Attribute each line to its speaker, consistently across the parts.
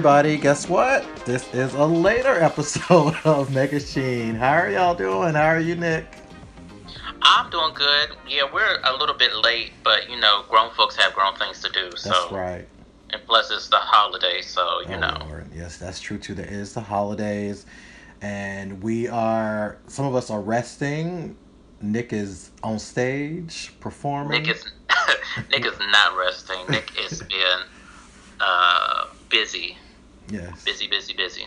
Speaker 1: everybody, guess what? This is a later episode of Mega Sheen. How are y'all doing? How are you, Nick?
Speaker 2: I'm doing good. Yeah, we're a little bit late, but you know, grown folks have grown things to do. So
Speaker 1: That's right.
Speaker 2: And plus, it's the holiday, so you
Speaker 1: oh,
Speaker 2: know.
Speaker 1: Lord. Yes, that's true too. There is the holidays, and we are. Some of us are resting. Nick is on stage performing.
Speaker 2: Nick is Nick is not resting. Nick is being uh, busy.
Speaker 1: Yes.
Speaker 2: Busy, busy, busy.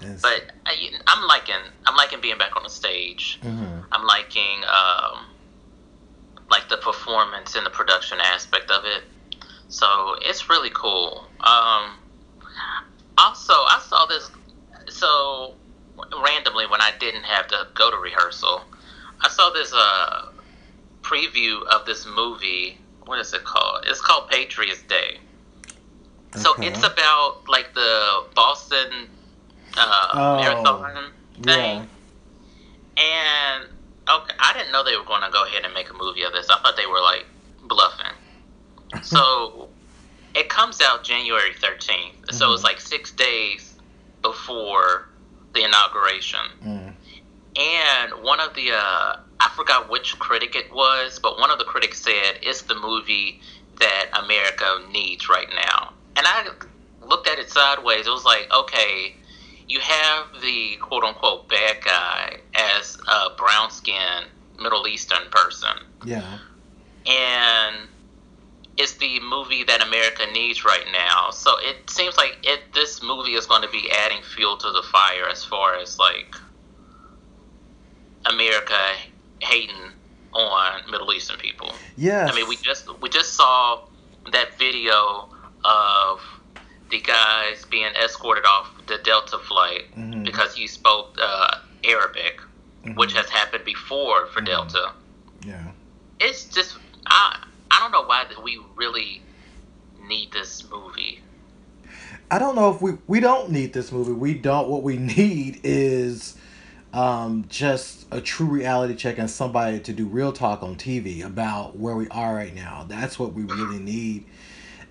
Speaker 1: Yes.
Speaker 2: But I, I'm liking I'm liking being back on the stage.
Speaker 1: Mm-hmm.
Speaker 2: I'm liking um, like the performance and the production aspect of it. So it's really cool. Um, also, I saw this. So randomly, when I didn't have to go to rehearsal, I saw this uh, preview of this movie. What is it called? It's called Patriots Day. So
Speaker 1: Okay.
Speaker 2: it's about like the Boston uh,
Speaker 1: Oh,
Speaker 2: marathon thing.
Speaker 1: Yeah.
Speaker 2: And okay, I didn't know they were going to go ahead and make a movie of this. I thought they were like bluffing. So it comes out January 13th. So it's
Speaker 1: Mhm.
Speaker 2: like six days before the inauguration.
Speaker 1: Mm.
Speaker 2: And one of the, uh, I forgot which critic it was, but one of the critics said it's the movie that America needs right now. And I looked at it sideways. It was like, okay, you have the quote unquote bad guy as a brown skinned Middle Eastern person.
Speaker 1: Yeah.
Speaker 2: And it's the movie that America needs right now. So it seems like it this movie is going to be adding fuel to the fire as far as like America hating on Middle Eastern people.
Speaker 1: Yeah.
Speaker 2: I mean, we just we just saw that video of the guys being escorted off the Delta flight
Speaker 1: Mhm.
Speaker 2: because he spoke uh, Arabic,
Speaker 1: Mhm.
Speaker 2: which has happened before for
Speaker 1: Mhm.
Speaker 2: Delta.
Speaker 1: Yeah.
Speaker 2: It's just I I don't know why that we really need this movie.
Speaker 1: I don't know if we we don't need this movie. We don't. What we need is um, just a true reality check and somebody to do real talk on TV about where we are right now. That's what we really need.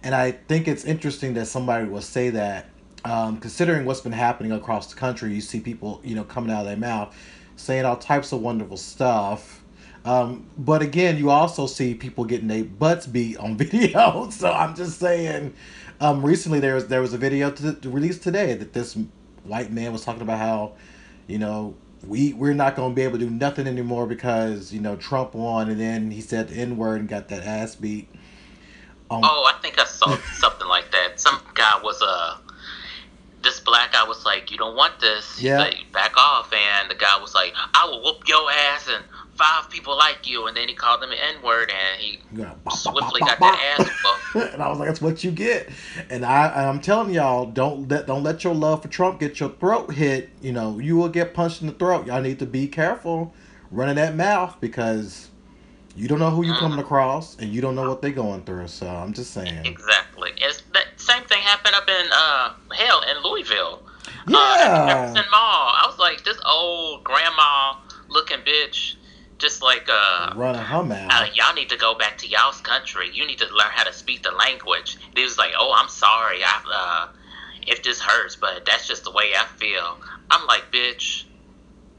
Speaker 1: And I think it's interesting that somebody will say that, um, considering what's been happening across the country. You see people, you know, coming out of their mouth saying all types of wonderful stuff. Um, but again, you also see people getting their butts beat on video. So I'm just saying. Um, recently, there was there was a video to, to release today that this white man was talking about how, you know, we we're not going to be able to do nothing anymore because you know Trump won, and then he said the n word and got that ass beat. Um,
Speaker 2: Oh, I think I saw something like that. Some guy was Uh, this black guy was like, "You don't want this." He's
Speaker 1: Yeah.
Speaker 2: like, "Back off!" And the guy was like, "I will whoop your ass and five people like you." And then he called him an N word, and he
Speaker 1: bop, bop,
Speaker 2: swiftly
Speaker 1: bop,
Speaker 2: got
Speaker 1: bop,
Speaker 2: that ass whooped.
Speaker 1: and I was like, "That's what you get." And I, I'm telling y'all, don't let don't let your love for Trump get your throat hit. You know, you will get punched in the throat. Y'all need to be careful running that mouth because you don't know who you coming across, and you don't know what they're going through. So I'm just saying,
Speaker 2: Exactly. It's that same thing happened up in uh hell in Louisville. Uh,
Speaker 1: yeah,
Speaker 2: at Jefferson Mall. I was like, this old grandma looking bitch, just like uh.
Speaker 1: running her
Speaker 2: Uh,
Speaker 1: mouth.
Speaker 2: y'all need to go back to y'all's country. You need to learn how to speak the language. He was like, "Oh, I'm sorry. I, uh, if this hurts, but that's just the way I feel." I'm like, "Bitch,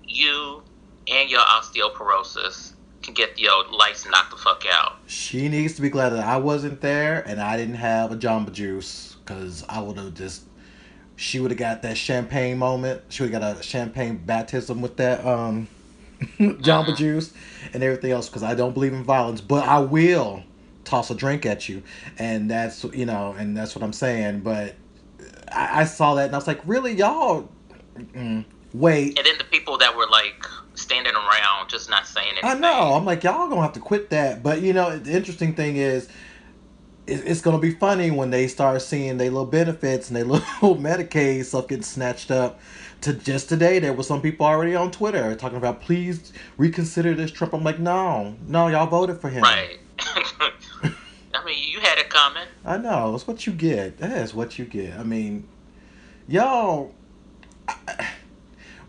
Speaker 2: you and your osteoporosis can get your lights knocked the fuck out."
Speaker 1: She needs to be glad that I wasn't there and I didn't have a Jamba Juice because I would have just. She would have got that champagne moment. She would have got a champagne baptism with that um, Jamba Juice and everything else because I don't believe in violence, but I will toss a drink at you, and that's you know, and that's what I'm saying. But I, I saw that and I was like, really, y'all? Mm, wait,
Speaker 2: And then the people that were like standing around, just not saying anything.
Speaker 1: I know. I'm like, y'all gonna have to quit that. But you know, the interesting thing is, it's gonna be funny when they start seeing their little benefits and their little Medicaid stuff getting snatched up. To just today, there was some people already on Twitter talking about, please reconsider this Trump. I'm like, no, no, y'all voted for him.
Speaker 2: Right. I mean, you had it coming.
Speaker 1: I know. It's what you get. That is what you get. I mean, y'all.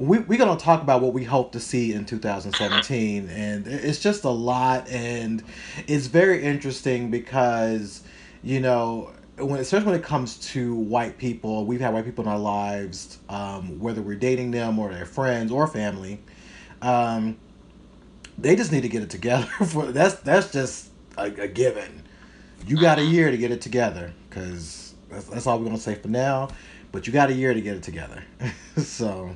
Speaker 1: We we gonna talk about what we hope to see in 2017, and it's just a lot, and it's very interesting because, you know, when especially when it comes to white people, we've had white people in our lives, um, whether we're dating them or their friends or family. Um, they just need to get it together. For that's that's just a, a given. You got a year to get it together because that's, that's all we're gonna say for now. But you got a year to get it together. so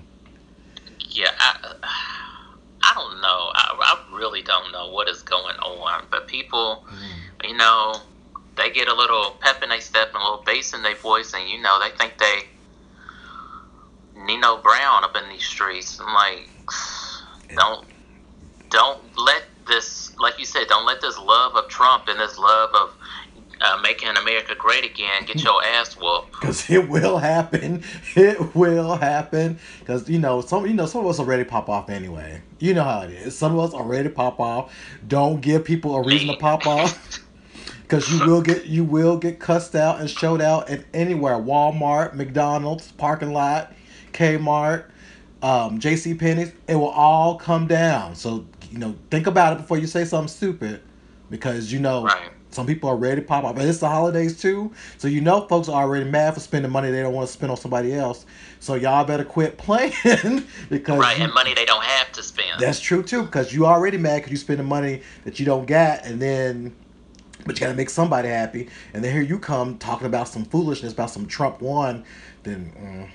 Speaker 2: Yeah, I, I don't know. I, I really don't know what is going on. But people, mm. you know, they get a little pep in their step and a little bass in their voice, and you know, they think they Nino Brown up in these streets. I'm like, don't don't let this, like you said, don't let this love of Trump and this love of uh, making America great again get your ass whooped.
Speaker 1: because it will happen. It will happen. Because you know some you know some of us already pop off anyway. You know how it is. Some of us already pop off. Don't give people a reason to pop off. Because you will get you will get cussed out and showed out at anywhere. Walmart, McDonald's, parking lot, Kmart, um, J.C. Penney's. It will all come down. So you know think about it before you say something stupid. Because you know
Speaker 2: Right.
Speaker 1: Some people are ready to pop off. And it's the holidays too. So you know folks are already mad for spending money they don't want to spend on somebody else. So y'all better quit playing because
Speaker 2: Right, and money they don't have to spend.
Speaker 1: that's true too. Because you already mad because you spending money that you don't got, and then but you gotta make somebody happy. And then here you come talking about some foolishness about some Trump won. Then mm,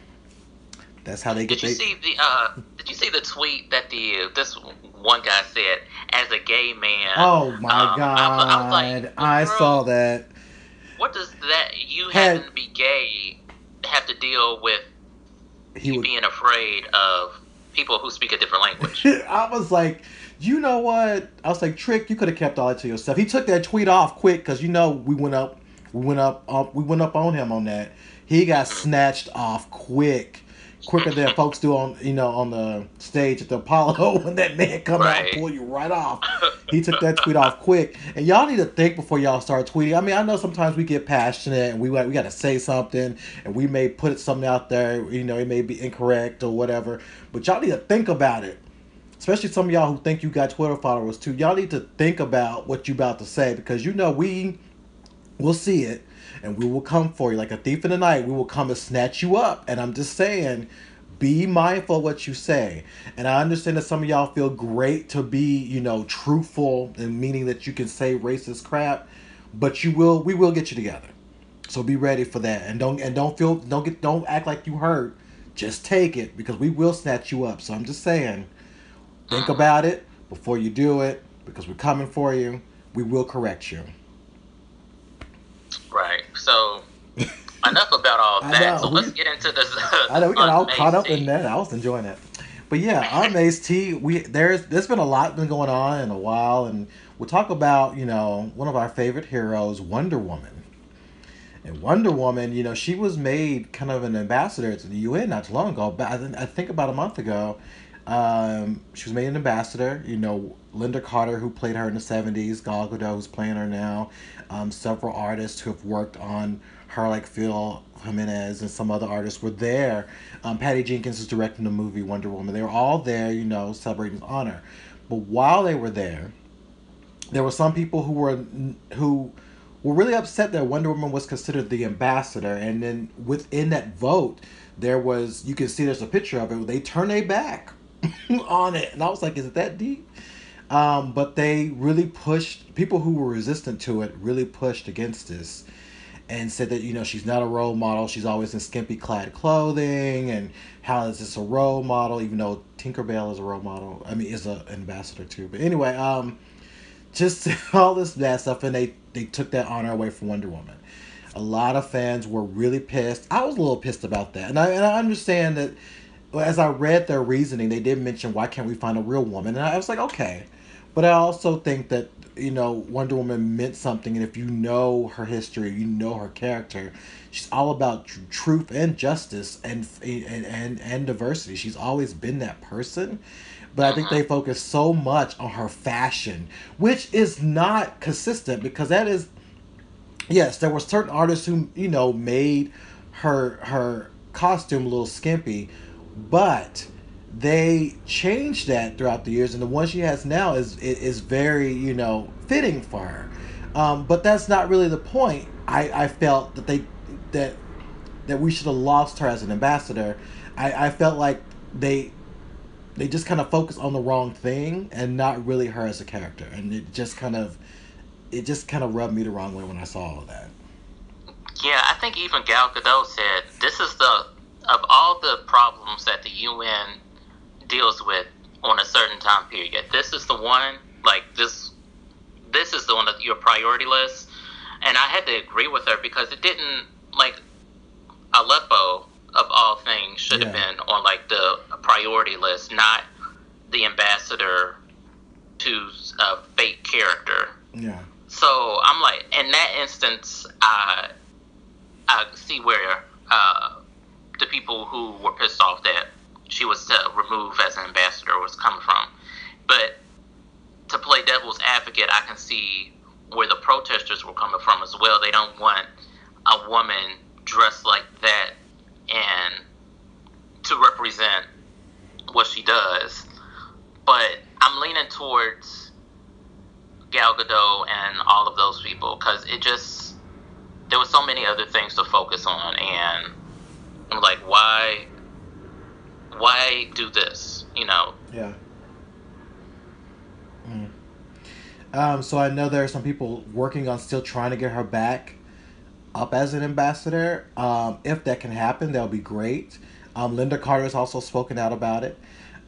Speaker 1: that's how they get.
Speaker 2: Did you
Speaker 1: They,
Speaker 2: see the uh, Did you see the tweet that the this one guy said as a gay man?
Speaker 1: oh my
Speaker 2: um,
Speaker 1: god!
Speaker 2: was- I was like,
Speaker 1: I
Speaker 2: girl,
Speaker 1: saw that.
Speaker 2: What does that you
Speaker 1: Had-
Speaker 2: having to be gay have to deal with
Speaker 1: He
Speaker 2: you
Speaker 1: was.
Speaker 2: being afraid of people who speak a different language?
Speaker 1: I was like, you know what? I was like, Trick, you could have kept all that to yourself. He took that tweet off quick because you know we went up, we went up, up, we went up on him on that. He got snatched off quick, quicker than folks do on you know on the stage at the Apollo when that man come out and pull you right off. He took that tweet off quick, and y'all need to think before y'all start tweeting. I mean, I know sometimes we get passionate and we we got to say something, and we may put something out there. You know, it may be incorrect or whatever, but y'all need to think about it especially some of y'all who think you got Twitter followers too. Y'all need to think about what you about to say because you know we will see it and we will come for you like a thief in the night. We will come and snatch you up. And I'm just saying, be mindful of what you say. And I understand that some of y'all feel great to be, you know, truthful and meaning that you can say racist crap, but you will we will get you together. So be ready for that. And don't and don't feel don't get don't act like you hurt. Just take it because we will snatch you up. So I'm just saying, think about it before you do it because we're coming for you. We will correct you.
Speaker 2: right. So enough about all that. So let's get into this.
Speaker 1: I know we got all caught up in that. I was enjoying it. But yeah, on Maze T, we there's there's been a lot been going on in a while, and we'll talk about you know one of our favorite heroes, Wonder Woman. And Wonder Woman, you know, she was made kind of an ambassador to the UN not too long ago. But I, think- I think about a month ago, um, she was made an ambassador. You know, Lynda Carter, who played her in the '70s, Gal Gadot, who's playing her now, um, several artists who have worked on her, like Phil Jimenez and some other artists, were there. Um, Patty Jenkins is directing the movie Wonder Woman. They were all there, you know, celebrating his honor. But while they were there, there were some people who were who were really upset that Wonder Woman was considered the ambassador, and then within that vote, there was you can see there's a picture of it. They turned their back on it, and I was like, "Is it that deep?" Um, but they really pushed people who were resistant to it. Really pushed against this, and said that you know she's not a role model. She's always in skimpy clad clothing, and how is this a role model? Even though Tinkerbell is a role model, I mean, is an ambassador too. But anyway, um, just all this bad stuff, and they they took that honor away from Wonder Woman. A lot of fans were really pissed. I was a little pissed about that, and I and I understand that. As I read their reasoning, they did mention why can't we find a real woman, and I was like, okay, but I also think that you know Wonder Woman meant something, and if you know her history, you know her character. She's all about tr- truth and justice and, and and and diversity. She's always been that person. But I think they uh-huh. focus so much on her fashion, which is not consistent because that is yes, there were certain artists who you know made her her costume a little skimpy, but they changed that throughout the years, and the one she has now is is very you know fitting for her. Um, but that's not really the point. I, I felt that they that that we should have lost her as an ambassador. I, I felt like they they just kind of focused on the wrong thing and not really her as a character, and it just kind of it just kind of rubbed me the wrong way when I saw all that.
Speaker 2: Yeah, I think even Gal Gadot said this is the of all the problems that the UN deals with on a certain time period. This is the one like this. This is the one that your priority list, and I had to agree with her because it didn't like Aleppo of all things should have been on like the priority list, not the ambassador to a fake character.
Speaker 1: Yeah.
Speaker 2: So I'm like, in that instance, I I see where uh, the people who were pissed off that she was uh, removed as an ambassador was coming from. But to play devil's advocate, I can see where the protesters were coming from as well. They don't want a woman dressed like that and to represent what she does. But I'm leaning towards Gal Gadot and all of those people because it just there were so many other things to focus on, and I'm like, why, why do this? You know?
Speaker 1: Yeah. Mm. Um, so I know there are some people working on still trying to get her back up as an ambassador. Um, if that can happen, that would be great. Um, Lynda Carter has also spoken out about it.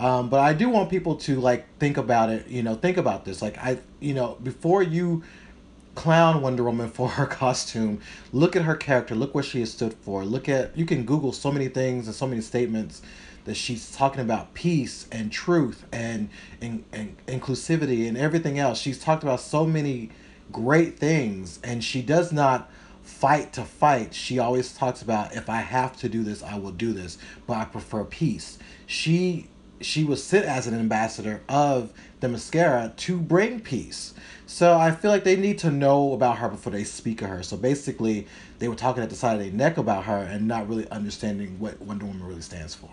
Speaker 1: Um, but I do want people to like think about it. You know, think about this. Like I, you know, before you clown Wonder Woman for her costume, look at her character. Look what she has stood for. Look at you can Google so many things and so many statements that she's talking about peace and truth and, and, and inclusivity and everything else. She's talked about so many great things, and she does not fight to fight. She always talks about if I have to do this, I will do this, but I prefer peace. She she was sent as an ambassador of Themyscira to bring peace. So I feel like they need to know about her before they speak of her. So basically, they were talking at the side of their neck about her and not really understanding what Wonder Woman really stands for.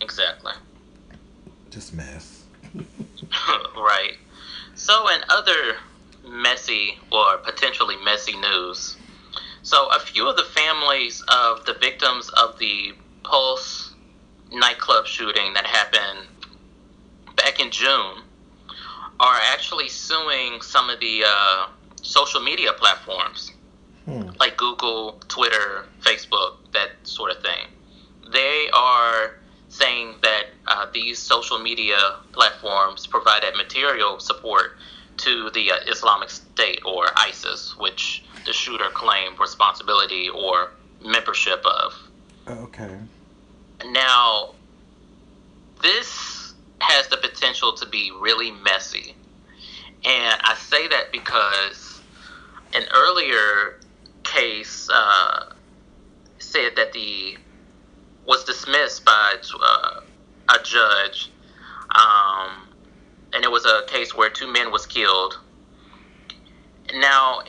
Speaker 2: Exactly.
Speaker 1: Just mess.
Speaker 2: right. So, in other messy or potentially messy news, so a few of the families of the victims of the Pulse nightclub shooting that happened back in June are actually suing some of the uh, social media platforms
Speaker 1: Hmm.
Speaker 2: like Google, Twitter, Facebook, that sort of thing. They are saying that uh, these social media platforms provided material support to the uh, Islamic State or ISIS, which the shooter claimed responsibility or membership of.
Speaker 1: Okay.
Speaker 2: Now, this has the potential to be really messy. And I say that because an earlier case uh, said that the was dismissed by uh, a judge, um, and it was a case where two men was killed. Now,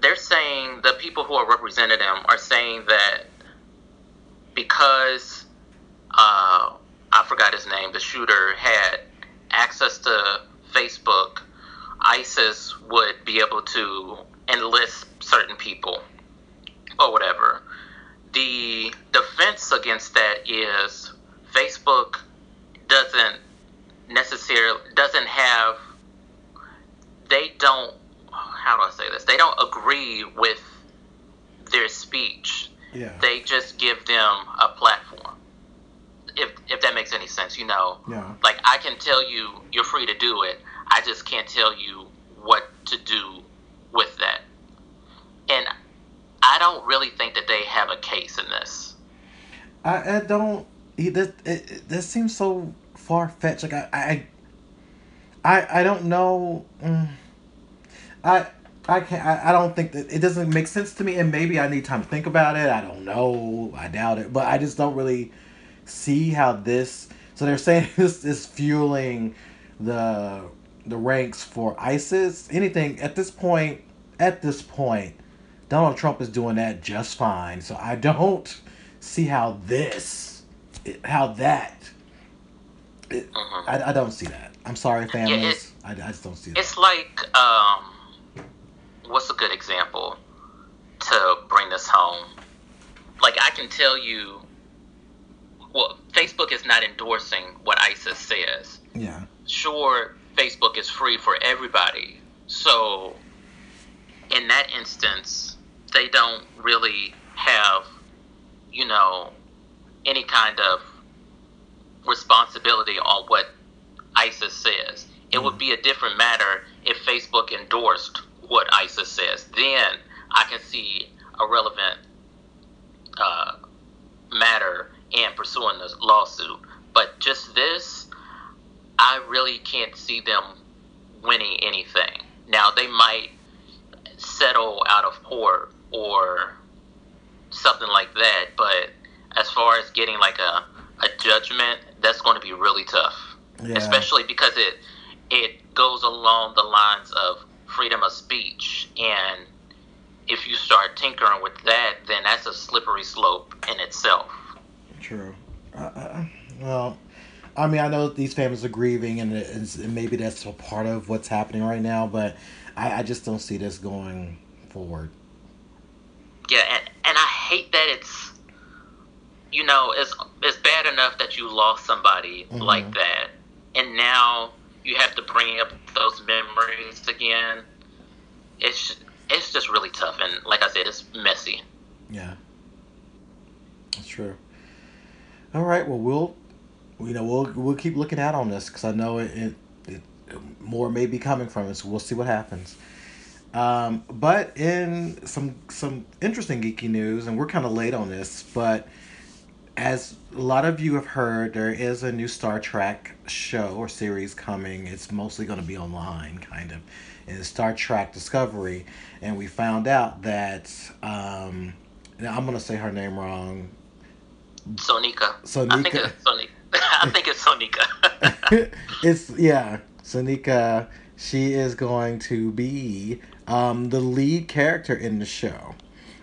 Speaker 2: they're saying the people who are representing them are saying that because uh, I forgot his name, the shooter had access to Facebook, ISIS would be able to enlist certain people or whatever. The defense against that is Facebook doesn't necessarily doesn't have they don't how do I say this? They don't agree with their speech
Speaker 1: Yeah.
Speaker 2: they just give them a platform. If if that makes any sense, you know,
Speaker 1: Yeah.
Speaker 2: like I can tell you you're free to do it. I just can't tell you what to do with that. And I don't really think that they have a case in this.
Speaker 1: I, I don't. This it, that seems so far fetched. Like I, I, I, I don't know. Mm, I, I can't. I, I don't think that it doesn't make sense to me. And maybe I need time to think about it. I don't know. I doubt it. But I just don't really see how this. So they're saying this is fueling the the ranks for ISIS. Anything at this point. At this point, Donald Trump is doing that just fine. So I don't see how this, how that. It,
Speaker 2: Mhm.
Speaker 1: I, I don't see that. I'm sorry, families.
Speaker 2: it-
Speaker 1: I, I just don't see that.
Speaker 2: It's like um, what's a good example to bring this home? Like I can tell you, well, Facebook is not endorsing what ISIS says.
Speaker 1: Yeah.
Speaker 2: Sure, Facebook is free for everybody, so in that instance, they don't really have, you know, any kind of responsibility on what ISIS says. It would be a different matter if Facebook endorsed what ISIS says. Then I can see a relevant uh, matter in pursuing this lawsuit. But just this, I really can't see them winning anything. Now they might settle out of court or something like that, but as far as getting like a, a judgment, that's going to be really tough.
Speaker 1: Yeah.
Speaker 2: Especially because it it goes along the lines of freedom of speech and if you start tinkering with that, then that's a slippery slope in itself.
Speaker 1: True. Uh, well, I mean, I know these families are grieving, and, and maybe that's a part of what's happening right now, but I, I just don't see this going forward.
Speaker 2: Yeah, and, and I hate that it's, you know, it's, it's bad enough that you lost somebody
Speaker 1: Mhm.
Speaker 2: like that, and now you have to bring up those memories again. It's it's just really tough, and like I said, it's messy.
Speaker 1: Yeah, that's true. All right. Well, we'll, you know, we'll we'll keep looking out on this because I know it, it, it more may be coming from it. So we'll see what happens. Um, but in some some interesting geeky news, and we're kind of late on this, but as a lot of you have heard, there is a new Star Trek show or series coming. It's mostly going to be online, kind of. It's Star Trek Discovery, and we found out that um, I'm going to say her name wrong.
Speaker 2: Sonika. I think
Speaker 1: Sonika.
Speaker 2: it's Sonika. I think it's Sonika.
Speaker 1: it's yeah, Sonika. She is going to be um, the lead character in the show.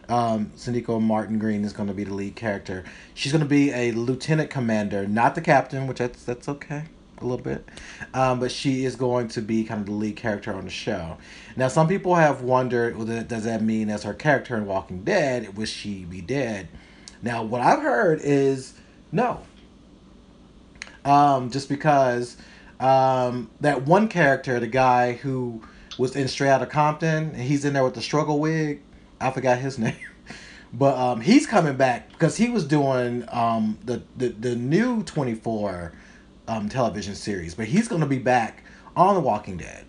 Speaker 1: Um, Martin Green is going to be the lead character. She's going to be a lieutenant commander, not the captain, which that's that's okay a little bit. Um, but she is going to be kind of the lead character on the show. Now, some people have wondered, well, does that mean as her character in Walking Dead, would she be dead? Now, what I've heard is no. Um, just because um, that one character, the guy who was in Straight Outta Compton, and he's in there with the struggle wig. I forgot his name, but um, he's coming back because he was doing um, the, the the new twenty four um, television series, but he's going to be back on The Walking Dead.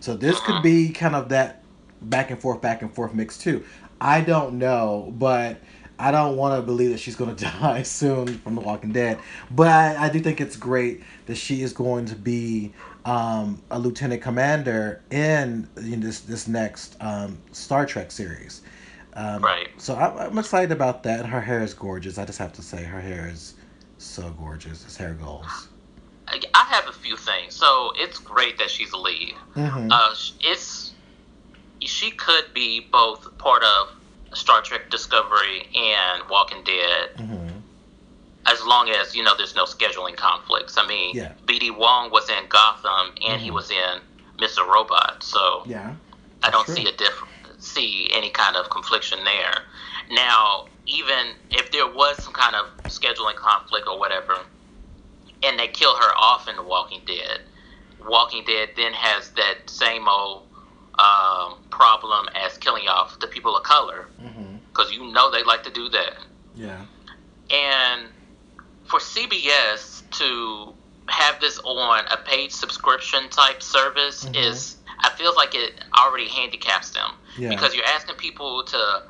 Speaker 1: So this could be kind of that back and forth, back and forth mix too. I don't know, but I don't want to believe that she's going to die soon from The Walking Dead. But I, I do think it's great that she is going to be um, a lieutenant commander in, in this this next um, Star Trek series. Um,
Speaker 2: Right.
Speaker 1: So I, I'm excited about that. Her hair is gorgeous. I just have to say, her hair is so gorgeous. As hair goes.
Speaker 2: I I have a few things. So it's great that she's a lead.
Speaker 1: hmm
Speaker 2: Uh, it's she could be both part of Star Trek Discovery and Walking Dead,
Speaker 1: hmm
Speaker 2: as long as you know there's no scheduling conflicts. I mean,
Speaker 1: Yeah.
Speaker 2: B.D. Wong was in Gotham and he
Speaker 1: Mhm.
Speaker 2: was in Mr. Robot, so
Speaker 1: Yeah.
Speaker 2: I don't
Speaker 1: True.
Speaker 2: see a diff- see any kind of confliction there. Now, even if there was some kind of scheduling conflict or whatever, and they kill her off in The Walking Dead, Walking Dead then has that same old um, problem as killing off the people of color, because you know they like to do that.
Speaker 1: Yeah.
Speaker 2: And for CBS to have this on a paid subscription type service
Speaker 1: Mhm.
Speaker 2: is, I feel like it already handicaps them
Speaker 1: Yeah.
Speaker 2: because you're asking people to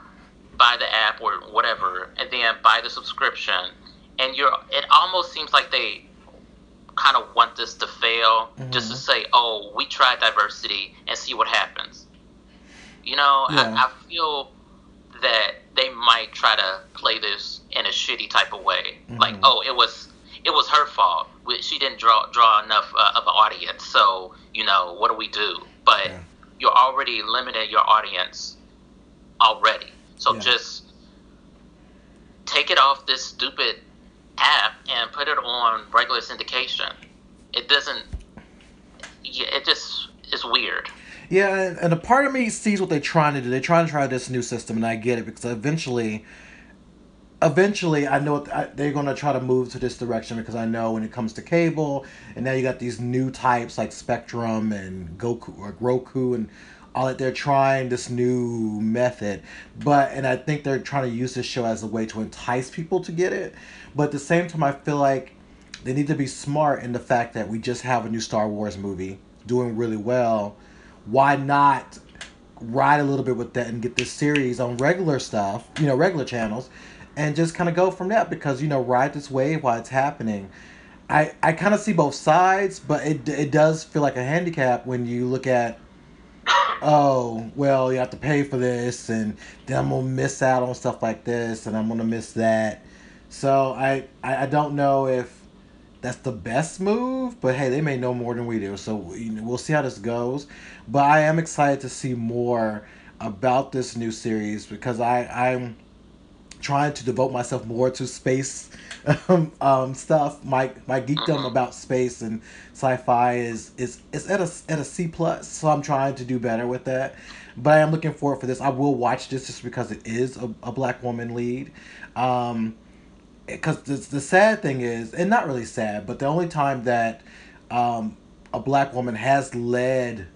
Speaker 2: buy the app or whatever and then buy the subscription, and you're it almost seems like they kind of want this to fail just to say, oh, we tried diversity and see what happens. You know,
Speaker 1: Yeah.
Speaker 2: I, I feel that they might try to play this in a shitty type of way, like,
Speaker 1: Mhm.
Speaker 2: oh, it was it was her fault. She didn't draw draw enough uh, of an audience, so you know what do we do? But
Speaker 1: Yeah.
Speaker 2: you're already limited your audience already, so
Speaker 1: Yeah.
Speaker 2: just take it off this stupid app and put it on regular syndication. It doesn't. It just is weird.
Speaker 1: Yeah, and, a part of me sees what they're trying to do. They're trying to try this new system, and I get it because eventually, eventually, I know they're going to try to move to this direction because I know when it comes to cable, and now you got these new types like Spectrum and Goku or Roku and all that. They're trying this new method, but and I think they're trying to use this show as a way to entice people to get it. But at the same time, I feel like they need to be smart in the fact that we just have a new Star Wars movie doing really well. Why not ride a little bit with that and get this series on regular stuff, you know, regular channels, and just kind of go from that because you know, ride this wave while it's happening. I I kind of see both sides, but it it does feel like a handicap when you look at oh well you have to pay for this and then i'm gonna miss out on stuff like this and i'm gonna miss that so i i, I don't know if that's the best move but hey they may know more than we do so we'll see how this goes but i am excited to see more about this new series because i i'm trying to devote myself more to space um, um, stuff. My my geekdom about space and sci-fi is is is at a at a C plus. So I'm trying to do better with that. But I am looking forward for this. I will watch this just because it is a, a black woman lead. Um, because the, the sad thing is, and not really sad, but the only time that um, a black woman has led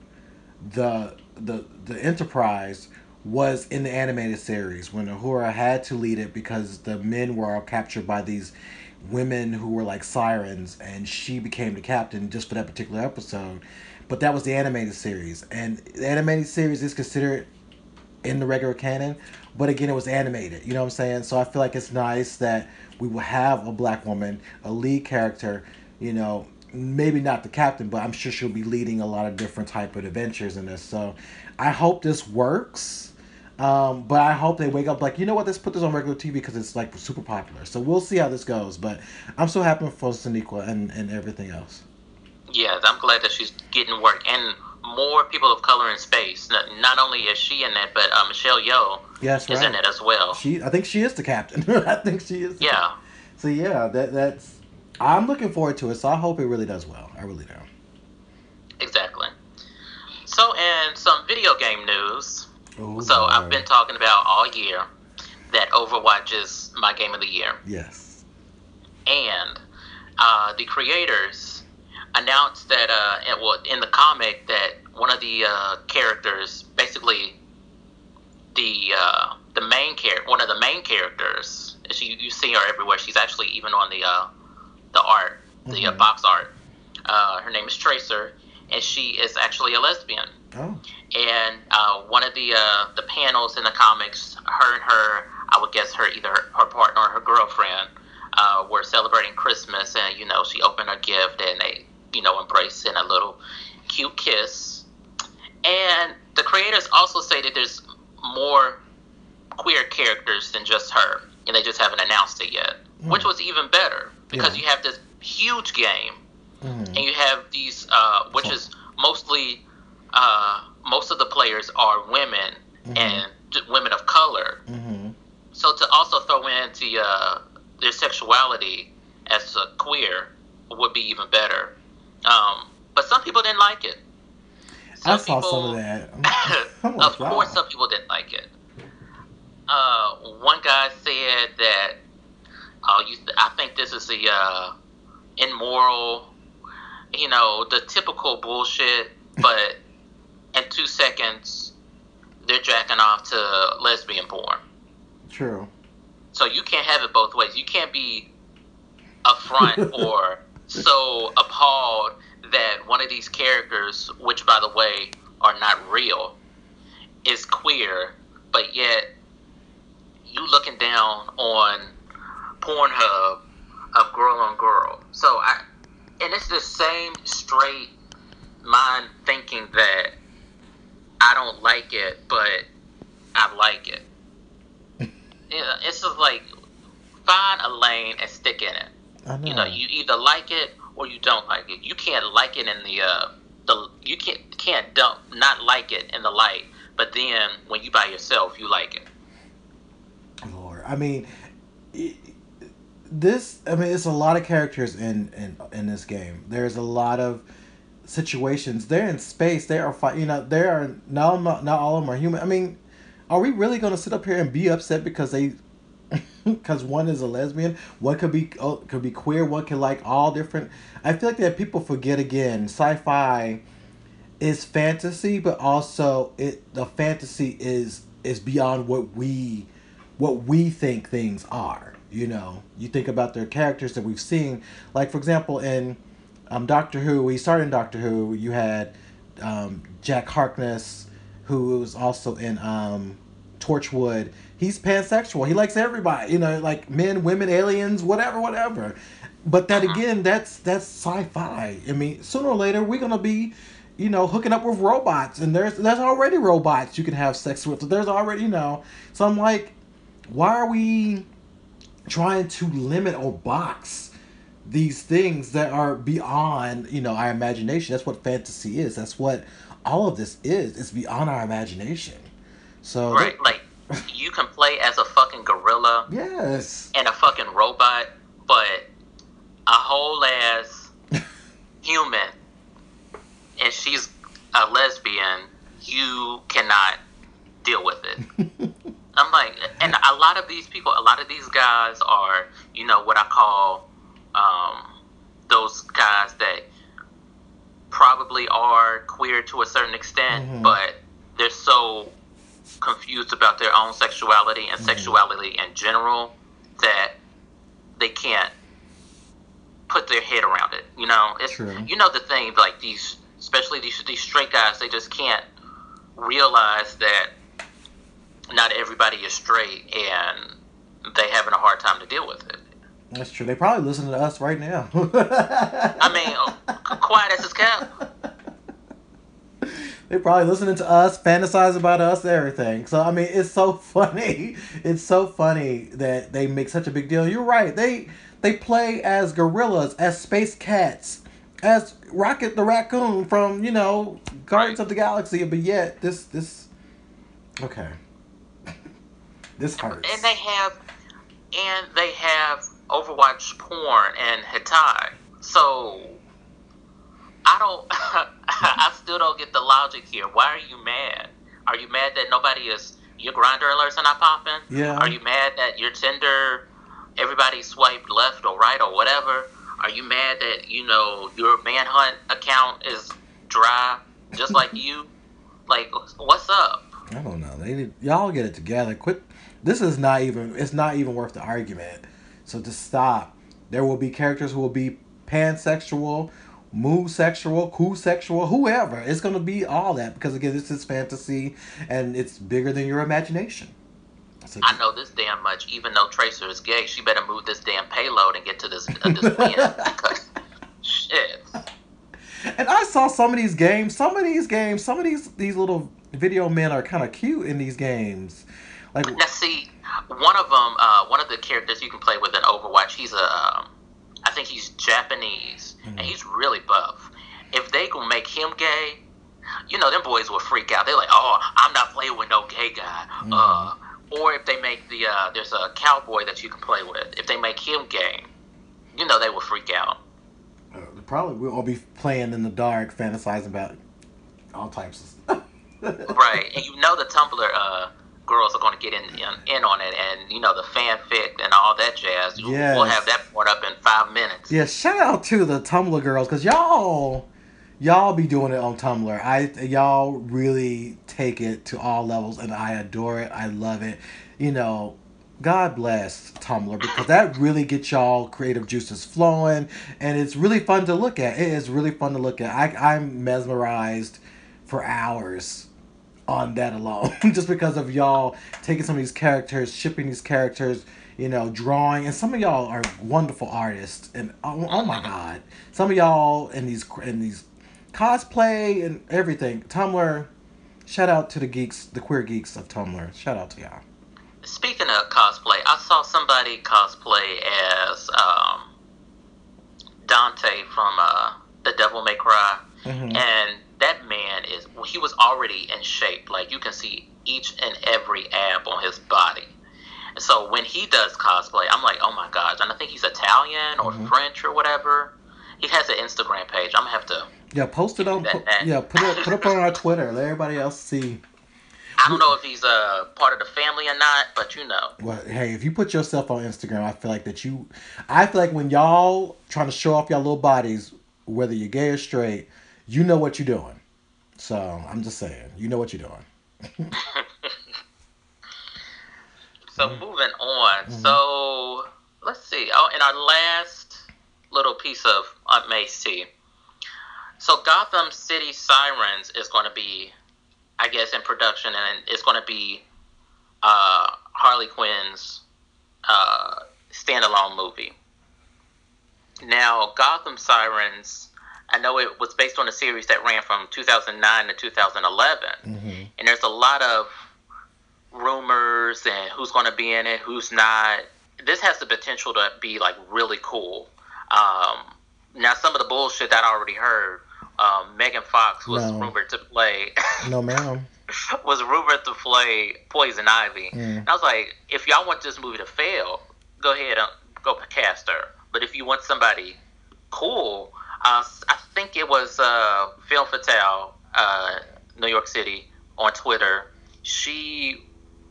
Speaker 1: the the the enterprise was in the animated series when Uhura had to lead it because the men were all captured by these women who were like sirens and she became the captain just for that particular episode. But that was the animated series. And the animated series is considered in the regular canon, but again it was animated, you know what I'm saying? So I feel like it's nice that we will have a black woman, a lead character, you know, maybe not the captain, but I'm sure she'll be leading a lot of different type of adventures in this. So I hope this works um, but I hope they wake up like, you know what, let's put this on regular TV because it's like super popular. So we'll see how this goes. But I'm so happy for Sonequa and, and everything else.
Speaker 2: Yeah, I'm glad that she's getting work and more people of color in space. Not, not only is she in that, but uh, Michelle Yeoh
Speaker 1: yes,
Speaker 2: is
Speaker 1: right.
Speaker 2: in it as well.
Speaker 1: She, I think she is the captain. I think she is.
Speaker 2: yeah.
Speaker 1: Captain. So yeah, that that's. I'm looking forward to it. So I hope it really does well. I really do.
Speaker 2: Exactly. So, and some video game news,
Speaker 1: Oh,
Speaker 2: so
Speaker 1: Lord.
Speaker 2: I've been talking about all year that Overwatch is my game of the year.
Speaker 1: Yes.
Speaker 2: And uh, the creators announced that, uh, well, in the comic, that one of the uh, characters, basically the uh, the main character, one of the main characters, she, you see her everywhere. She's actually even on the uh, the art, the uh,
Speaker 1: Mhm.
Speaker 2: box art. Uh, her name is Tracer, and she is actually a lesbian
Speaker 1: Oh.
Speaker 2: and uh, one of the uh, the panels in the comics, her and her, I would guess her either her, her partner or her girlfriend, uh, were celebrating Christmas, and you know she opened a gift and they you know embraced in a little cute kiss. And the creators also say that there's more queer characters than just her, and they just haven't announced it yet, which
Speaker 1: Hmm.
Speaker 2: was even better because
Speaker 1: Yeah.
Speaker 2: you have this huge game
Speaker 1: Mhm.
Speaker 2: and you have these, uh, which
Speaker 1: So-
Speaker 2: is mostly uh, most of the players are women
Speaker 1: Mhm.
Speaker 2: and women of color.
Speaker 1: Mhm.
Speaker 2: So to also throw in the uh, their sexuality as a queer would be even better. Um, but some people didn't like it.
Speaker 1: I saw some of that. Like,
Speaker 2: of course, some people didn't like it. Uh, one guy said that, "Oh, you, I think this is the uh, immoral, you know, the typical bullshit." But in two seconds, they're jacking off to lesbian porn.
Speaker 1: True.
Speaker 2: So you can't have it both ways. You can't be upfront or so appalled that one of these characters, which by the way are not real, is queer, but yet you looking down on Pornhub of girl on girl. So I, and it's the same straight mind thinking that I don't like it, but I like it. Yeah, it's just like find a lane and stick in it.
Speaker 1: I know.
Speaker 2: You know, you either like it or you don't like it. You can't like it in the uh, the you can't can't don't not like it in the light, but then when you by yourself, you like it.
Speaker 1: Lord, I mean, this. I mean, it's a lot of characters in in in this game. There's a lot of situations. They're in space. They are fight. You know, they are not not all of them are human. I mean, are we really going to sit up here and be upset because they? Because one is a lesbian, one could be oh, could be queer, one could like all different. I feel like that people forget again. Sci-fi is fantasy, but also it the fantasy is is beyond what we what we think things are. You know, you think about their characters that we've seen. Like for example, in um, Doctor Who, we started in Doctor Who. You had um, Jack Harkness, who was also in um, Torchwood. He's pansexual. He likes everybody. You know, like men, women, aliens, whatever, whatever. But that uh-huh. again, that's that's sci-fi. I mean, sooner or later we're gonna be, you know, hooking up with robots, and there's there's already robots you can have sex with. There's already, you know. So I'm like, why are we trying to limit or box these things that are beyond you know our imagination that's what fantasy is that's what all of this is it's beyond our imagination so
Speaker 2: right like you can play as a fucking gorilla
Speaker 1: yes
Speaker 2: and a fucking robot but a whole ass human and she's a lesbian you cannot deal with it I'm like, and a lot of these people, a lot of these guys are, you know, what I call um, those guys that probably are queer to a certain extent, mm-hmm. but they're so confused about their own sexuality and mm-hmm. sexuality in general that they can't put their head around it. You know, it's True. you know the thing like these, especially these these straight guys, they just can't realize that not everybody is straight and they having a hard time to deal with it.
Speaker 1: That's true. They probably listen to us right now.
Speaker 2: I mean, quiet as it's kept.
Speaker 1: They probably listening to us, fantasize about us, everything. So I mean, it's so funny. It's so funny that they make such a big deal. You're right. They they play as gorillas, as space cats, as Rocket the raccoon from you know Guardians right. of the Galaxy. But yet this this okay. This hurts.
Speaker 2: And they have, and they have Overwatch porn and hentai. So I don't, I still don't get the logic here. Why are you mad? Are you mad that nobody is your Grindr alerts are not popping?
Speaker 1: Yeah.
Speaker 2: Are you mad that your Tinder everybody swiped left or right or whatever? Are you mad that you know your manhunt account is dry just like you? Like, what's up?
Speaker 1: I don't know. They need, y'all get it together. Quit this is not even it's not even worth the argument. So to stop. There will be characters who will be pansexual, move sexual, cool sexual, whoever. It's gonna be all that because again, this is fantasy and it's bigger than your imagination.
Speaker 2: So I know this damn much. Even though Tracer is gay, she better move this damn payload and get to this uh, this win because shit.
Speaker 1: And I saw some of these games. Some of these games. Some of these these little video men are kind of cute in these games.
Speaker 2: Like now, see, one of them, uh, one of the characters you can play with in Overwatch, he's a, um, I think he's Japanese, mm-hmm. and he's really buff. If they gonna make him gay, you know, them boys will freak out. They're like, "Oh, I'm not playing with no gay guy." Mm-hmm. Uh, or if they make the, uh, there's a cowboy that you can play with. If they make him gay, you know, they will freak out.
Speaker 1: Uh, probably we'll all be playing in the dark, fantasizing about all types of stuff.
Speaker 2: right, and you know the Tumblr uh, girls are going to get in, in, in on it, and you know the fanfic and all that jazz. Yes. We'll have that point up in five minutes.
Speaker 1: Yeah, shout out to the Tumblr girls because y'all y'all be doing it on Tumblr. I y'all really take it to all levels, and I adore it. I love it. You know, God bless Tumblr because that really gets y'all creative juices flowing, and it's really fun to look at. It is really fun to look at. I, I'm mesmerized for hours on that alone, just because of y'all taking some of these characters, shipping these characters, you know, drawing, and some of y'all are wonderful artists, and oh, oh my god, some of y'all in these in these cosplay and everything. Tumblr, shout out to the geeks, the queer geeks of Tumblr. Shout out to y'all.
Speaker 2: Speaking of cosplay, I saw somebody cosplay as um, Dante from uh, The Devil May Cry, mm-hmm. and that man is he was already in shape. Like you can see each and every ab on his body. And so when he does cosplay, I'm like, oh my gosh! And I think he's Italian or mm-hmm. French or whatever. He has an Instagram page. I'm gonna have to
Speaker 1: Yeah, post it on.
Speaker 2: That-
Speaker 1: yeah, put it put it up on our Twitter. Let everybody else see.
Speaker 2: I don't know if he's a part of the family or not, but you know.
Speaker 1: Well, hey, if you put yourself on Instagram, I feel like that you. I feel like when y'all trying to show off your little bodies, whether you're gay or straight, you know what you're doing. So I'm just saying, you know what you're doing.
Speaker 2: So
Speaker 1: Mm-hmm.
Speaker 2: moving on. So let's see. Oh, in our last little piece of Aunt May's tea. So Gotham City Sirens is going to be, I guess, in production, and it's going to be uh, Harley Quinn's uh, standalone movie. Now, Gotham Sirens, I know it was based on a series that ran from 2009 to 2011,
Speaker 1: hmm
Speaker 2: and there's a lot of rumors and who's going to be in it, who's not. This has the potential to be like really cool. Um, now, some of the bullshit that I already heard, um, Megan Fox was
Speaker 1: No.
Speaker 2: rumored to play
Speaker 1: No, ma'am.
Speaker 2: was rumored to play Poison Ivy.
Speaker 1: Mm.
Speaker 2: And I was like, if y'all want this movie to fail, go ahead and go cast her. But if you want somebody cool, uh, I think it was uh, Film Fatale, uh, New York City, on Twitter. She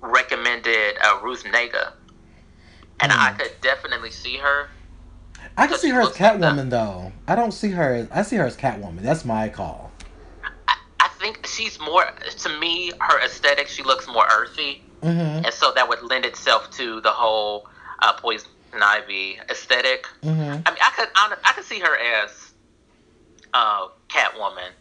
Speaker 2: recommended uh, Ruth Negga, and I
Speaker 1: Mm.
Speaker 2: could definitely see her.
Speaker 1: I can see her as
Speaker 2: Looks like.
Speaker 1: Catwoman though. I don't see her. As, I see her as Catwoman. That's my call.
Speaker 2: I, I think she's more to me. Her aesthetic, she looks more earthy.
Speaker 1: Mm-hmm.
Speaker 2: and so that would lend itself to the whole uh, poison ivy aesthetic.
Speaker 1: Mm-hmm.
Speaker 2: I mean, I could hon- I could see her as uh, Catwoman,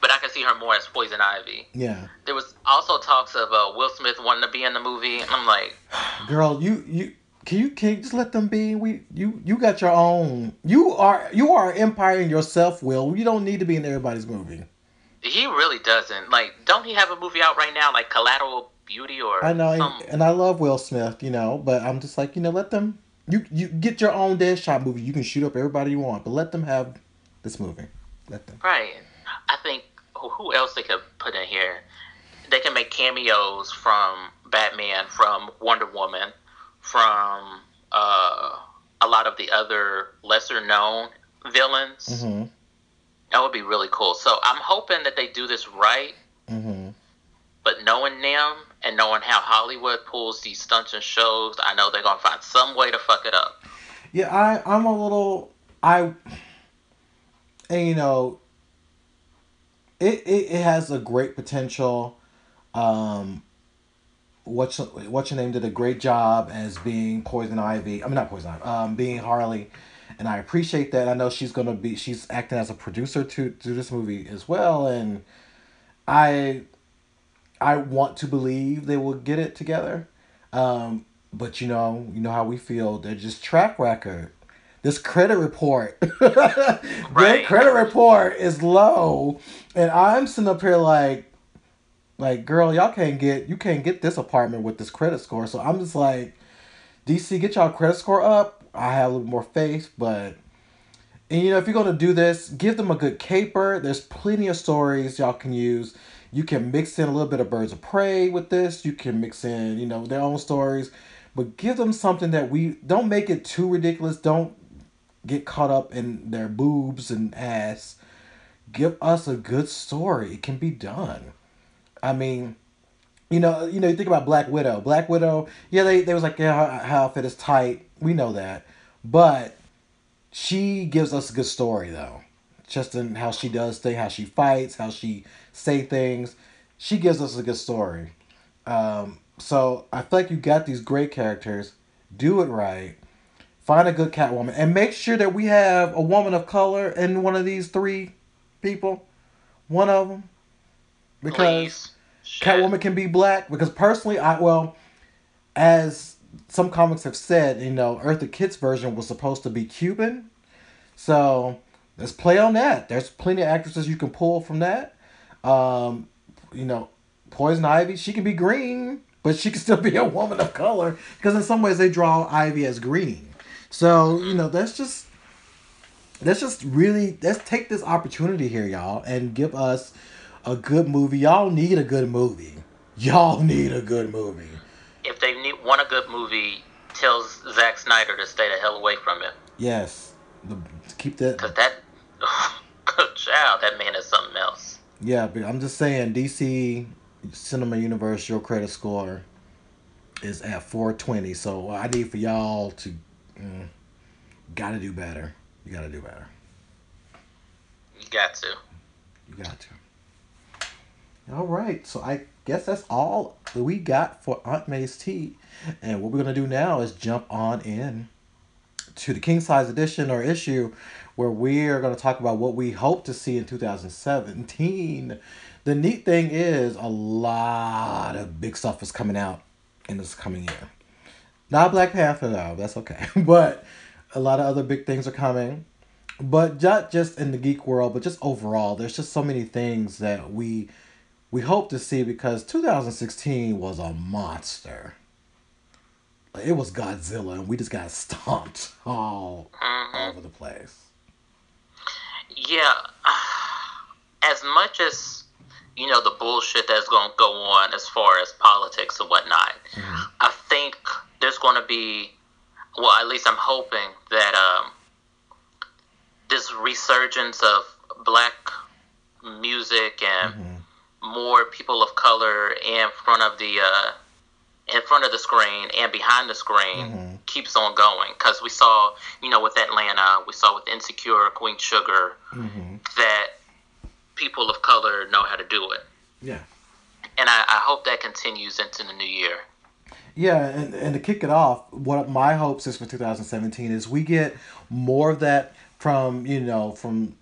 Speaker 2: but I can see her more as poison ivy.
Speaker 1: Yeah,
Speaker 2: There was also talks of uh, Will Smith wanting to be in the movie, and I'm like,
Speaker 1: girl, you you can you can you just let them be? We you you got your own. You are you are an empire in yourself, Will. You don't need to be in everybody's movie.
Speaker 2: he really doesn't. Like, don't he have a movie out right now, like Collateral Beauty or
Speaker 1: I know,
Speaker 2: some?
Speaker 1: and, and I love Will Smith, you know, but I'm just like, you know, let them. You you get your own Deadshot movie. You can shoot up everybody you want, but let them have this movie. Let them.
Speaker 2: Right. I think who, who else they could put in here? They can make cameos from Batman, from Wonder Woman, from uh, a lot of the other lesser known villains.
Speaker 1: Mm-hmm.
Speaker 2: That would be really cool. So I'm hoping that they do this right,
Speaker 1: Mm-hmm.
Speaker 2: but knowing them and knowing how Hollywood pulls these stunts and shows, I know they're gonna find some way to fuck it up.
Speaker 1: Yeah, I I'm a little I and you know it it, it has a great potential. Um what's what's your name did a great job as being Poison Ivy. I mean not Poison Ivy, um being Harley. And I appreciate that. I know she's gonna be she's acting as a producer to to this movie as well and I I want to believe they will get it together. Um, but you know, you know how we feel. They're just track record. This credit report, their credit report is low, and I'm sitting up here like, like, girl, y'all can't get you can't get this apartment with this credit score. So I'm just like, DC, get y'all credit score up. I have a little more faith, but and you know, if you're gonna do this, give them a good caper. There's plenty of stories y'all can use. You can mix in a little bit of Birds of Prey with this. You can mix in, you know, their own stories, but give them something that we don't make it too ridiculous. Don't get caught up in their boobs and ass. Give us a good story. It can be done. I mean, you know, you know, you think about Black Widow. Black Widow, yeah, they, they was like, yeah, her, her outfit is tight. We know that, but she gives us a good story though just in how she does things how she fights how she say things she gives us a good story um, so i feel like you got these great characters do it right find a good catwoman and make sure that we have a woman of color in one of these three people one of them because. Catwoman can be black because personally, I well, as some comics have said, you know, Eartha Kitt's version was supposed to be Cuban, so let's play on that. There's plenty of actresses you can pull from that. Um, you know, Poison Ivy, she can be green, but she can still be a woman of color because in some ways they draw Ivy as green. So you know, that's just let's just really let's take this opportunity here, y'all, and give us a good movie. Y'all need a good movie. Y'all need a good movie.
Speaker 2: If they need, want a good movie, tells Zack Snyder to stay the hell away from it.
Speaker 1: Yes, the, keep that.
Speaker 2: Cause that, Child, that man is something else.
Speaker 1: Yeah, but I'm just saying DC Cinema Universe, your credit score is at 420. So I need for y'all to mm, gotta do better. You gotta do better.
Speaker 2: You got to.
Speaker 1: You got to. All right, so I guess that's all that we got for Aunt May's tea. And what we're gonna do now is jump on in to the king size edition or issue where we are going to talk about what we hope to see in 2017. The neat thing is a lot of big stuff is coming out in this coming year. Not Black Panther though, that's okay. but a lot of other big things are coming. But not just in the geek world, but just overall, there's just so many things that we we hope to see because 2016 was a monster. It was Godzilla, and we just got stomped all mm-hmm. over the place.
Speaker 2: Yeah, as much as you know the bullshit that's going to go on as far as politics and whatnot, mm-hmm. I think there's going to be, well, at least I'm hoping that um, this resurgence of black music and mm-hmm. more people of color in front of the uh, in front of the screen and behind the screen mm-hmm. keeps on going because we saw you know with atlanta we saw with insecure queen sugar mm-hmm. that people of color know how to do it
Speaker 1: yeah
Speaker 2: and I, I, hope that continues into the new year
Speaker 1: yeah and, and to kick it off what my hopes is for 2017 is we get more of that from you know from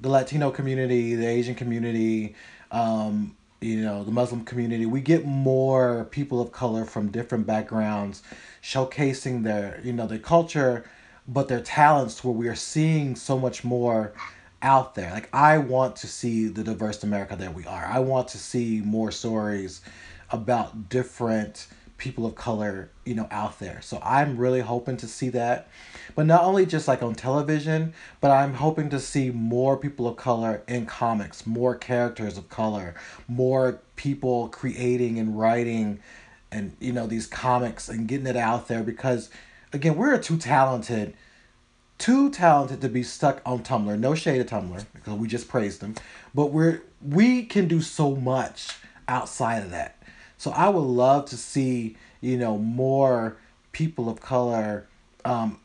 Speaker 1: the latino community the asian community um, you know the muslim community. We get more people of color from different backgrounds showcasing their you know their culture but their talents where we are seeing so much more out there. Like i want to see the diverse america that we are. I want to see more stories about different people of color you know out there so i'm really hoping to see that but not only just like on television, but I'm hoping to see more people of color in comics, more characters of color, more people creating and writing and you know these comics and getting it out there because again, we're too talented too talented to be stuck on Tumblr. No shade of Tumblr because we just praised them, but we're we can do so much outside of that. So I would love to see you know more people of color um,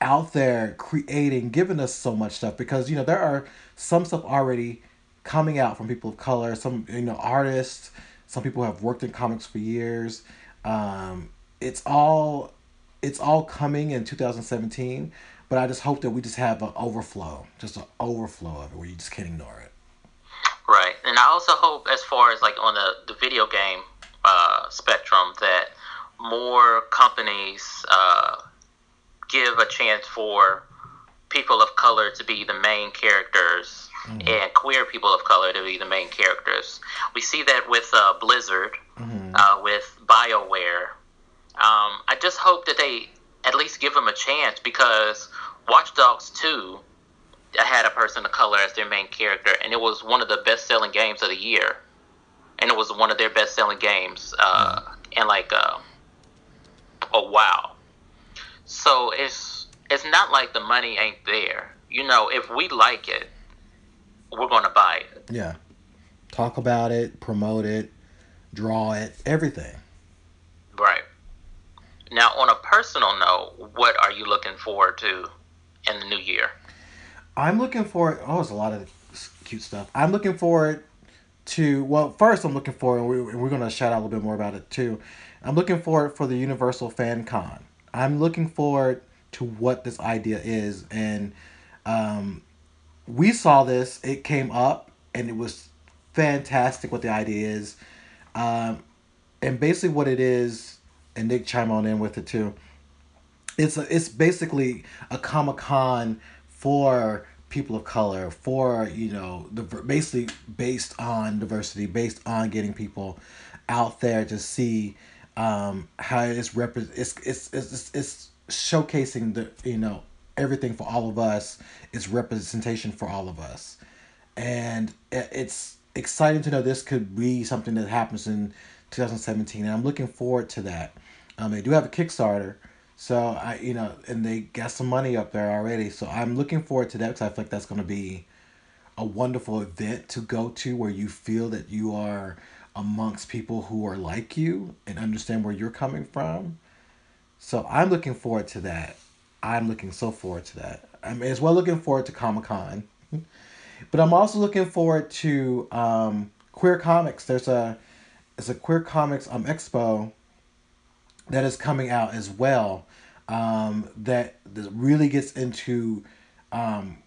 Speaker 1: out there creating, giving us so much stuff because you know there are some stuff already coming out from people of color, some you know artists, some people have worked in comics for years. Um, it's all it's all coming in 2017, but I just hope that we just have an overflow, just an overflow of it where you just can't ignore it.
Speaker 2: Right, and I also hope, as far as like on the the video game uh, spectrum, that more companies. Uh, give a chance for people of color to be the main characters mm-hmm. and queer people of color to be the main characters. We see that with uh, Blizzard, mm-hmm. uh, with BioWare. Um, I just hope that they at least give them a chance because Watch Dogs 2 had a person of color as their main character, and it was one of the best selling games of the year. And it was one of their best selling games uh, mm-hmm. in like uh, a while. So it's it's not like the money ain't there. You know, if we like it, we're gonna buy it.
Speaker 1: Yeah. Talk about it, promote it, draw it, everything.
Speaker 2: Right. Now, on a personal note, what are you looking forward to in the new year?
Speaker 1: I'm looking forward. Oh, there's a lot of cute stuff. I'm looking forward to. Well, first, I'm looking forward, and we, we're going to shout out a little bit more about it too. I'm looking forward for the Universal Fan Con. I'm looking forward to what this idea is, and um, we saw this. It came up, and it was fantastic. What the idea is, um, and basically what it is, and Nick chime on in with it too. It's a, it's basically a comic con for people of color for you know the basically based on diversity based on getting people out there to see um, how it's repre- it's, it's, it's, it's showcasing the you know everything for all of us. Is representation for all of us. And it's exciting to know this could be something that happens in 2017 and i'm looking forward to that. Um, they do have a kickstarter so i you know and they got some money up there already so i'm looking forward to that because i feel like that's going to be a wonderful event to go to where you feel that you are amongst people who are like you and understand where you're coming from. So I'm looking forward to that. I'm looking so forward to that. I'm as well looking forward to Comic Con, but I'm also looking forward to um, queer comics. There's a it's a queer comics um expo that is coming out as well. Um, that, really gets into um,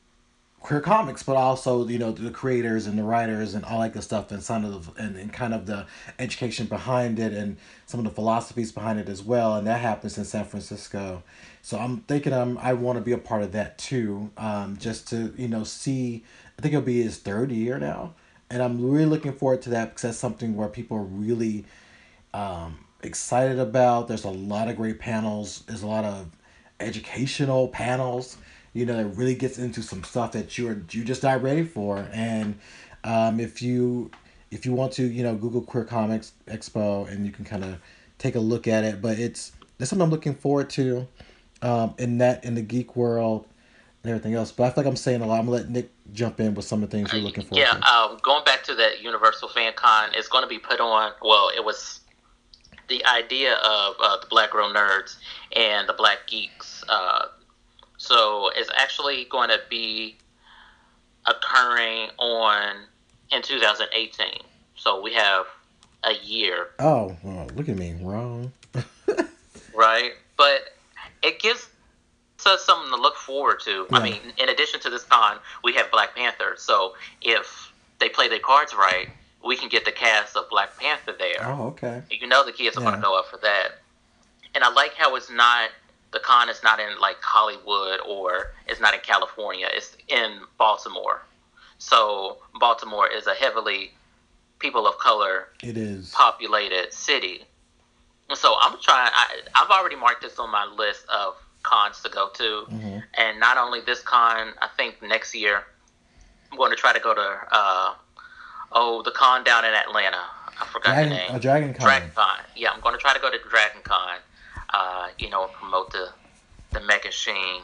Speaker 1: queer comics, but also you know the creators and the writers and all that good stuff, and some of the, and, and kind of the education behind it and some of the philosophies behind it as well. And that happens in San Francisco. So I'm thinking I'm I want to be a part of that too, um, just to you know see. I think it'll be his third year now, and I'm really looking forward to that because that's something where people really um, excited about. There's a lot of great panels. There's a lot of educational panels you know, that really gets into some stuff that you're you just not ready for. And um, if you if you want to, you know, Google Queer Comics Expo and you can kind of take a look at it. But it's that's something I'm looking forward to um, in that in the geek world and everything else. But I feel like I'm saying a lot. I'm gonna let Nick jump in with some of the things you're looking for.
Speaker 2: yeah, to. Yeah, um, going back to that Universal Fan Con, it's going to be put on. Well, it was the idea of uh, the Black Girl Nerds and the Black Geeks. Uh, so it's actually going to be occurring on in 2018. So we have a year.
Speaker 1: Oh, look at me, wrong.
Speaker 2: right, but it gives us something to look forward to. Yeah. I mean, in addition to this con, we have Black Panther. So if they play their cards right, we can get the cast of Black Panther there.
Speaker 1: Oh, okay.
Speaker 2: You know the kids are yeah. going to go up for that. And I like how it's not the con is not in like Hollywood or it's not in California. It's in Baltimore. So Baltimore is a heavily people of color
Speaker 1: it is
Speaker 2: populated city. So I'm trying. I, I've already marked this on my list of cons to go to, mm-hmm. and not only this con. I think next year I'm going to try to go to uh, oh the con down in Atlanta. I forgot
Speaker 1: Dragon,
Speaker 2: the name.
Speaker 1: A Dragon Con.
Speaker 2: Dragon Con. Yeah, I'm going to try to go to Dragon Con uh, you know, promote the the Mega Sheen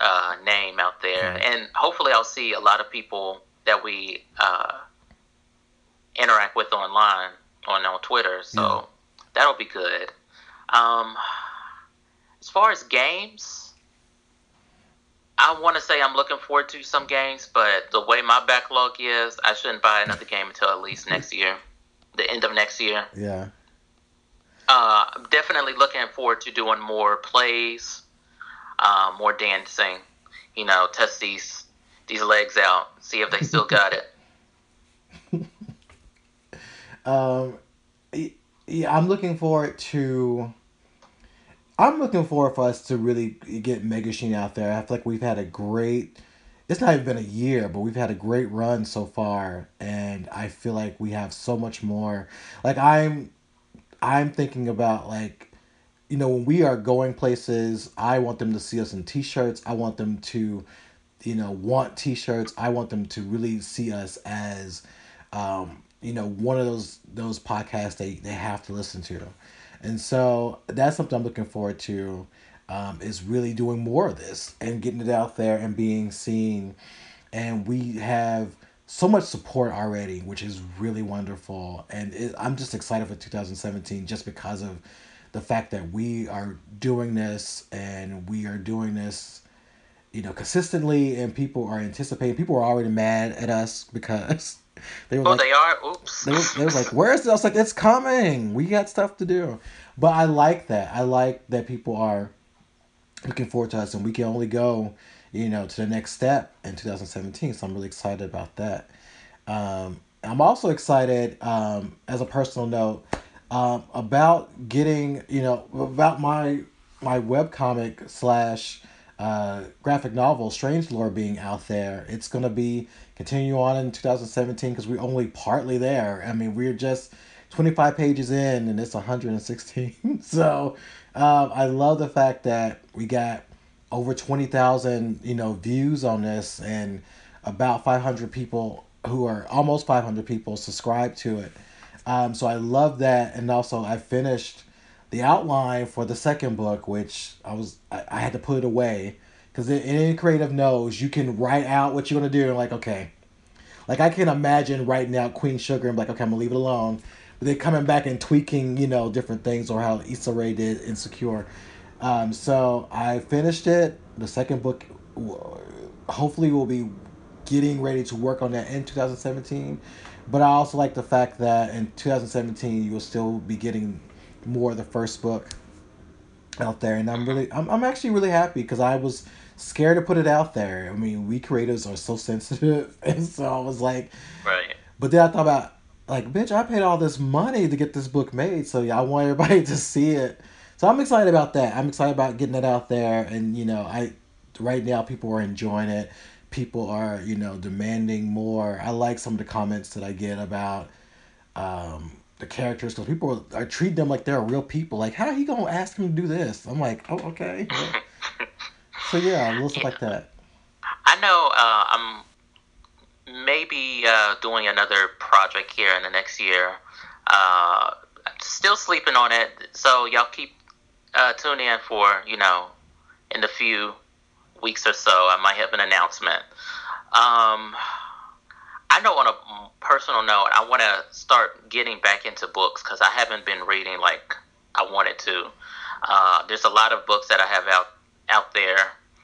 Speaker 2: uh, name out there, mm-hmm. and hopefully, I'll see a lot of people that we uh, interact with online on on Twitter. So yeah. that'll be good. Um, as far as games, I want to say I'm looking forward to some games, but the way my backlog is, I shouldn't buy another game until at least next year, the end of next year.
Speaker 1: Yeah
Speaker 2: uh, I'm definitely looking forward to doing more plays, uh, more dancing. You know, test these these legs out, see if they still got
Speaker 1: it. um, yeah, I'm looking forward to. I'm looking forward for us to really get Mega Sheen out there. I feel like we've had a great. It's not even been a year, but we've had a great run so far, and I feel like we have so much more. Like I'm I'm thinking about like, you know, when we are going places, I want them to see us in t-shirts. I want them to, you know, want t-shirts. I want them to really see us as, um, you know, one of those those podcasts they they have to listen to, and so that's something I'm looking forward to. Um, is really doing more of this and getting it out there and being seen, and we have so much support already, which is really wonderful. And it, I'm just excited for 2017 just because of the fact that we are doing this and we are doing this, you know, consistently, and people are anticipating. People are already mad at us because
Speaker 2: they were. Oh, like, they are. Oops.
Speaker 1: They were, they like, "Where's this?" I was like, "It's coming. We got stuff to do." But I like that. I like that people are looking forward to us, and we can only go you know, to the next step in 2017. So I'm really excited about that. Um, I'm also excited, um, as a personal note, um, about getting, you know, about my my web comic slash uh, graphic novel, Strange Lore, being out there. It's going to be continue on in 2017 because we're only partly there. I mean, we're just 25 pages in and it's 116. so um, I love the fact that we got over 20,000, you know, views on this and about 500 people who are almost 500 people subscribe to it. Um, so I love that. And also I finished the outline for the second book, which I was, I, I had to put it away because any creative knows you can write out what you're gonna do and like okay, like I can imagine writing out Queen Sugar and like okay I'm gonna leave it alone, but then coming back and tweaking you know different things or how Issa Rae did Insecure. Um, so I finished it. The second book, hopefully, will be getting ready to work on that in 2017. But I also like the fact that in 2017 you will still be getting more of the first book out there, and I'm really, I'm, I'm actually really happy because I was scared to put it out there. I mean, we creators are so sensitive, and so I was like,
Speaker 2: right.
Speaker 1: But then I thought about like, bitch, I paid all this money to get this book made, so yeah, I want everybody to see it. So I'm excited about that. I'm excited about getting it out there, and you know, I right now people are enjoying it. People are you know demanding more. I like some of the comments that I get about um, the characters because people are, are treating them like they're real people. Like, how he gonna ask him to do this? I'm like, oh, okay. so yeah, little stuff like that.
Speaker 2: I know. Uh, I'm maybe uh, doing another project here in the next year. Uh, still sleeping on it, so y'all keep uh, tune in for you know in the few weeks or so. I might have an announcement. Um, I know on a personal note, I want to start getting back into books because I haven't been reading like I wanted to. Uh, there's a lot of books that I have out out there,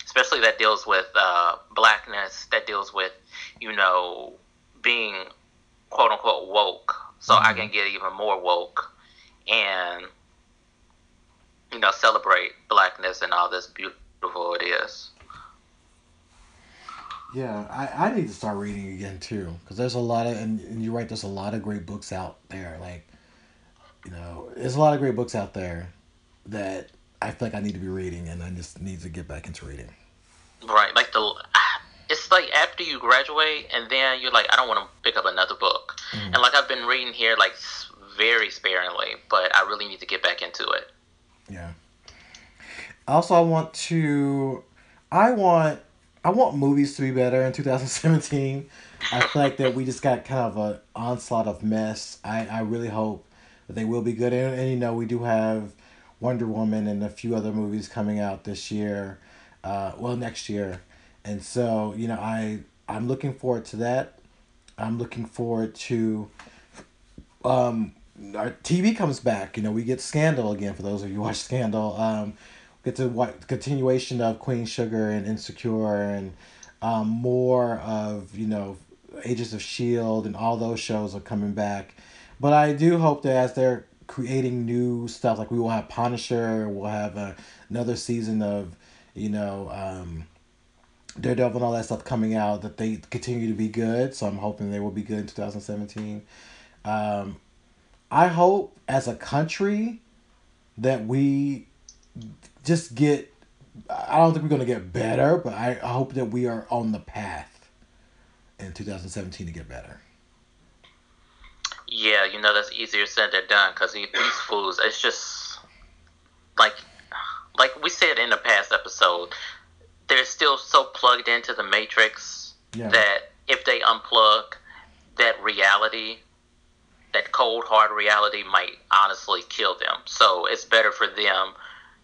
Speaker 2: especially that deals with uh, blackness, that deals with you know being quote unquote woke, so mm-hmm. I can get even more woke and you know, celebrate blackness and all this beautiful it is.
Speaker 1: Yeah, I, I need to start reading again too because there's a lot of and, and you're right. There's a lot of great books out there. Like, you know, there's a lot of great books out there that I feel like I need to be reading, and I just need to get back into reading.
Speaker 2: Right, like the it's like after you graduate, and then you're like, I don't want to pick up another book, mm. and like I've been reading here like very sparingly, but I really need to get back into it.
Speaker 1: Yeah. Also, I want to. I want. I want movies to be better in 2017. I feel like that we just got kind of an onslaught of mess. I, I really hope that they will be good. And, and you know, we do have Wonder Woman and a few other movies coming out this year. Uh, well, next year. And so, you know, I I'm looking forward to that. I'm looking forward to um, our TV comes back. You know, we get Scandal again. For those of you who watch Scandal, um, get to what continuation of Queen Sugar and Insecure and um, more of you know Agents of Shield and all those shows are coming back. But I do hope that as they're creating new stuff, like we will have Punisher, we'll have uh, another season of you know. Um, Daredevil and all that stuff coming out that they continue to be good. So I'm hoping they will be good in 2017. Um, I hope as a country that we just get I don't think we're going to get better, but I, I hope that we are on the path in 2017 to get better.
Speaker 2: Yeah, you know that's easier said than done because these fools, it's just like like we said in the past episode, they're still so plugged into the matrix yeah. that if they unplug that reality that cold hard reality might honestly kill them. So it's better for them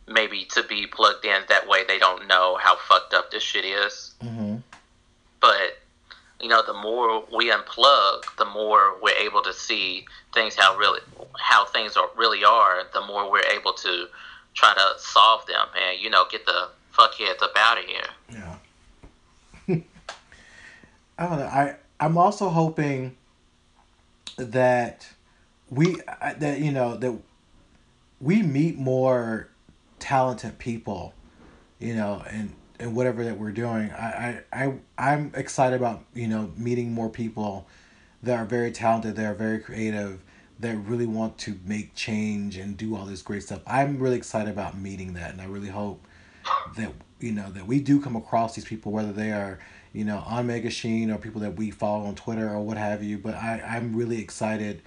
Speaker 2: maybe to be plugged in that way they don't know how fucked up this shit is. Mm-hmm. But you know, the more we unplug, the more we're able to see things how really how things are really are. The more we're able to try to solve them and you know get the fuckheads up out of here.
Speaker 1: Yeah. I don't know. I I'm also hoping that we that you know that we meet more talented people, you know, and and whatever that we're doing. I I, I I'm excited about you know meeting more people that are very talented, that are very creative, that really want to make change and do all this great stuff. I'm really excited about meeting that, and I really hope that you know that we do come across these people, whether they are you know, on Mega Sheen or people that we follow on Twitter or what have you. But I, I'm really excited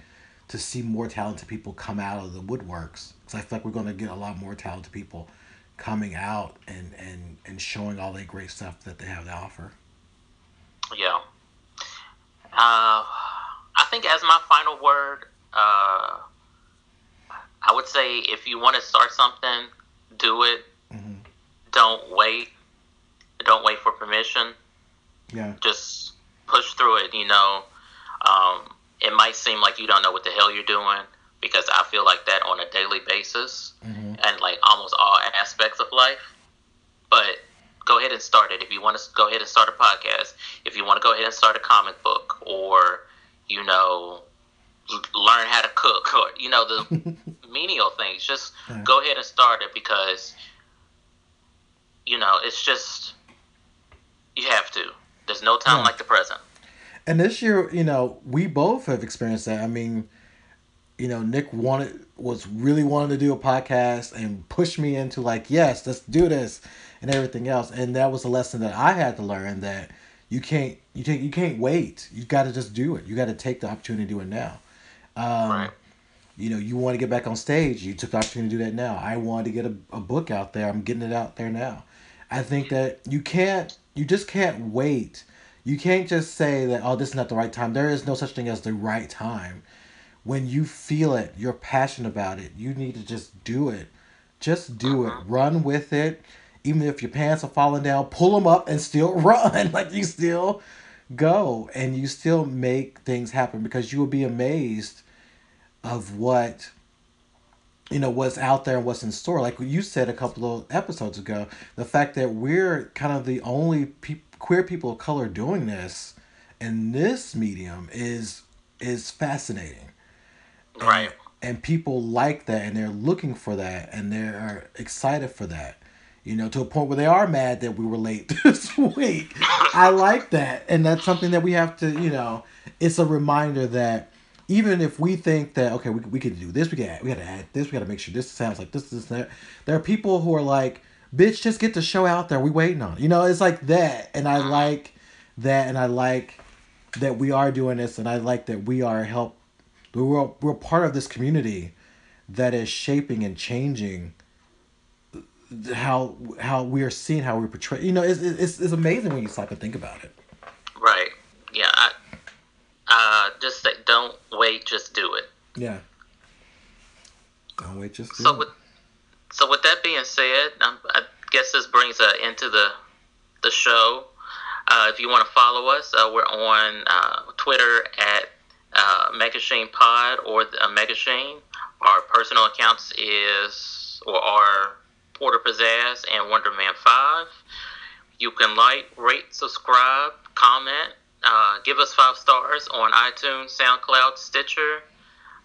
Speaker 1: to see more talented people come out of the woodworks. Because I feel like we're going to get a lot more talented people coming out and, and, and showing all the great stuff that they have to offer.
Speaker 2: Yeah. Uh, I think as my final word, uh, I would say if you want to start something, do it. Mm-hmm. Don't wait don't wait for permission.
Speaker 1: Yeah.
Speaker 2: Just push through it. You know, um, it might seem like you don't know what the hell you're doing because I feel like that on a daily basis
Speaker 1: hmm
Speaker 2: and like almost all aspects of life. But go ahead and start it. If you want to go ahead and start a podcast, if you want to go ahead and start a comic book, or you know, learn how to cook, or you know the menial things, just
Speaker 1: Yeah.
Speaker 2: go ahead and start it because you know it's just you have to. There's no time
Speaker 1: Yeah.
Speaker 2: like the present.
Speaker 1: And this year, you know, we both have experienced that. I mean, you know, Nick wanted was really wanting to do a podcast and pushed me into like, yes, let's do this and everything else. And that was a lesson that I had to learn that you can't you take you can't wait. You got to just do it. You got to take the opportunity to do it now. Um,
Speaker 2: Right.
Speaker 1: You know, you want to get back on stage. You took the opportunity to do that now. I wanted to get a, a book out there. I'm getting it out there now. I think that you can't, you just can't wait. You can't just say that, oh, this is not the right time. There is no such thing as the right time. When you feel it, you're passionate about it, you need to just do it. Just do it. Uh-huh. Run with it. Even if your pants are falling down, pull them up and still run. like you still go and you still make things happen because you will be amazed of what you know what's out there and what's in store like you said a couple of episodes ago the fact that we're kind of the only pe- queer people of color doing this in this medium is is fascinating. And-
Speaker 2: Right.
Speaker 1: and people like that and they're looking for that and they're excited for that. You know to a point where they are mad that we were late this week. I like that and that's something that we have to you know it's a reminder that even if we think that okay we, we could do this we got we got to add this we got to make sure this sounds like this this that there are people who are like bitch just get the show out there we waiting on it." you know it's like that and i like that and i like that we are doing this and i like that we are help we're, we're part of this community that is shaping and changing how how we are seeing how we portray you know it's, it's, it's amazing when you stop and think about it
Speaker 2: Right. Yeah. I, uh, just say, don't wait. Just do it.
Speaker 1: yeah don't wait just do
Speaker 2: So
Speaker 1: it.
Speaker 2: with so with that being said, um, I guess this brings uh, into the the show. Uh, if you want to follow us, uh, we're on uh, Twitter at uh, Megashane Pod or uh, Megashane. Our personal accounts is or are Porter Pizzazz and Wonder Man Five. You can like, rate, subscribe, comment, uh, give us five stars on iTunes, SoundCloud, Stitcher.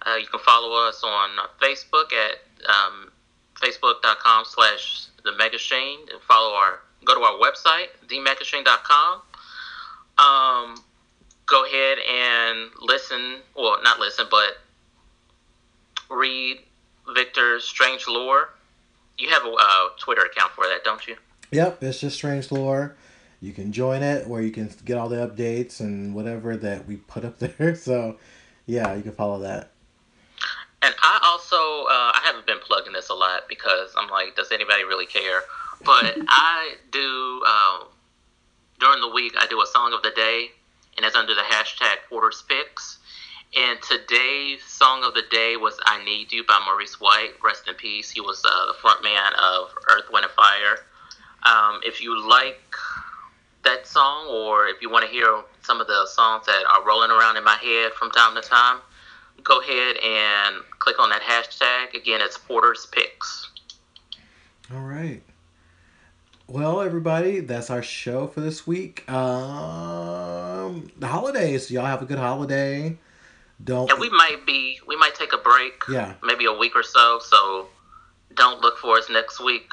Speaker 2: Uh, you can follow us on Facebook at um, facebook.com slash the Megashane and follow our go to our website themegashane.com um, go ahead and listen well not listen but read victor's strange lore you have a uh, twitter account for that don't you
Speaker 1: Yep, it's just Strange Lore. You can join it where you can get all the updates and whatever that we put up there. So, yeah, you can follow that.
Speaker 2: And I also uh, I haven't been plugging this a lot because I'm like, does anybody really care? But I do um, during the week I do a song of the day, and it's under the hashtag Porter's Picks. And today's song of the day was "I Need You" by Maurice White. Rest in peace. He was uh, the front man of Earth, Wind, and Fire. Um, if you like that song, or if you want to hear some of the songs that are rolling around in my head from time to time, go ahead and click on that hashtag. Again, it's Porter's Picks.
Speaker 1: All right. Well, everybody, that's our show for this week. Um, the holidays. Y'all have a good holiday. Don't.
Speaker 2: And we might be, we might take a break,
Speaker 1: Yeah.
Speaker 2: maybe a week or so. So don't look for us next week.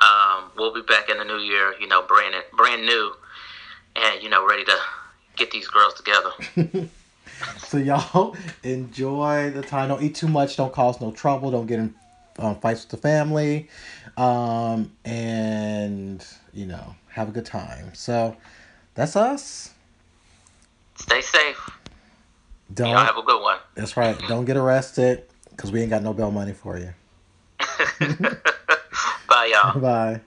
Speaker 2: Um, we'll be back in the new year, you know, brand brand new, and you know, ready to get these girls together.
Speaker 1: So y'all enjoy the time. Don't eat too much. Don't cause no trouble. Don't get in um, fights with the family, um, and you know have a good time. So that's us.
Speaker 2: Stay safe.
Speaker 1: Don't.
Speaker 2: Y'all have a good one.
Speaker 1: that's right. Don't get arrested because we ain't got no bail money for you.
Speaker 2: Bye, y'all.
Speaker 1: Bye.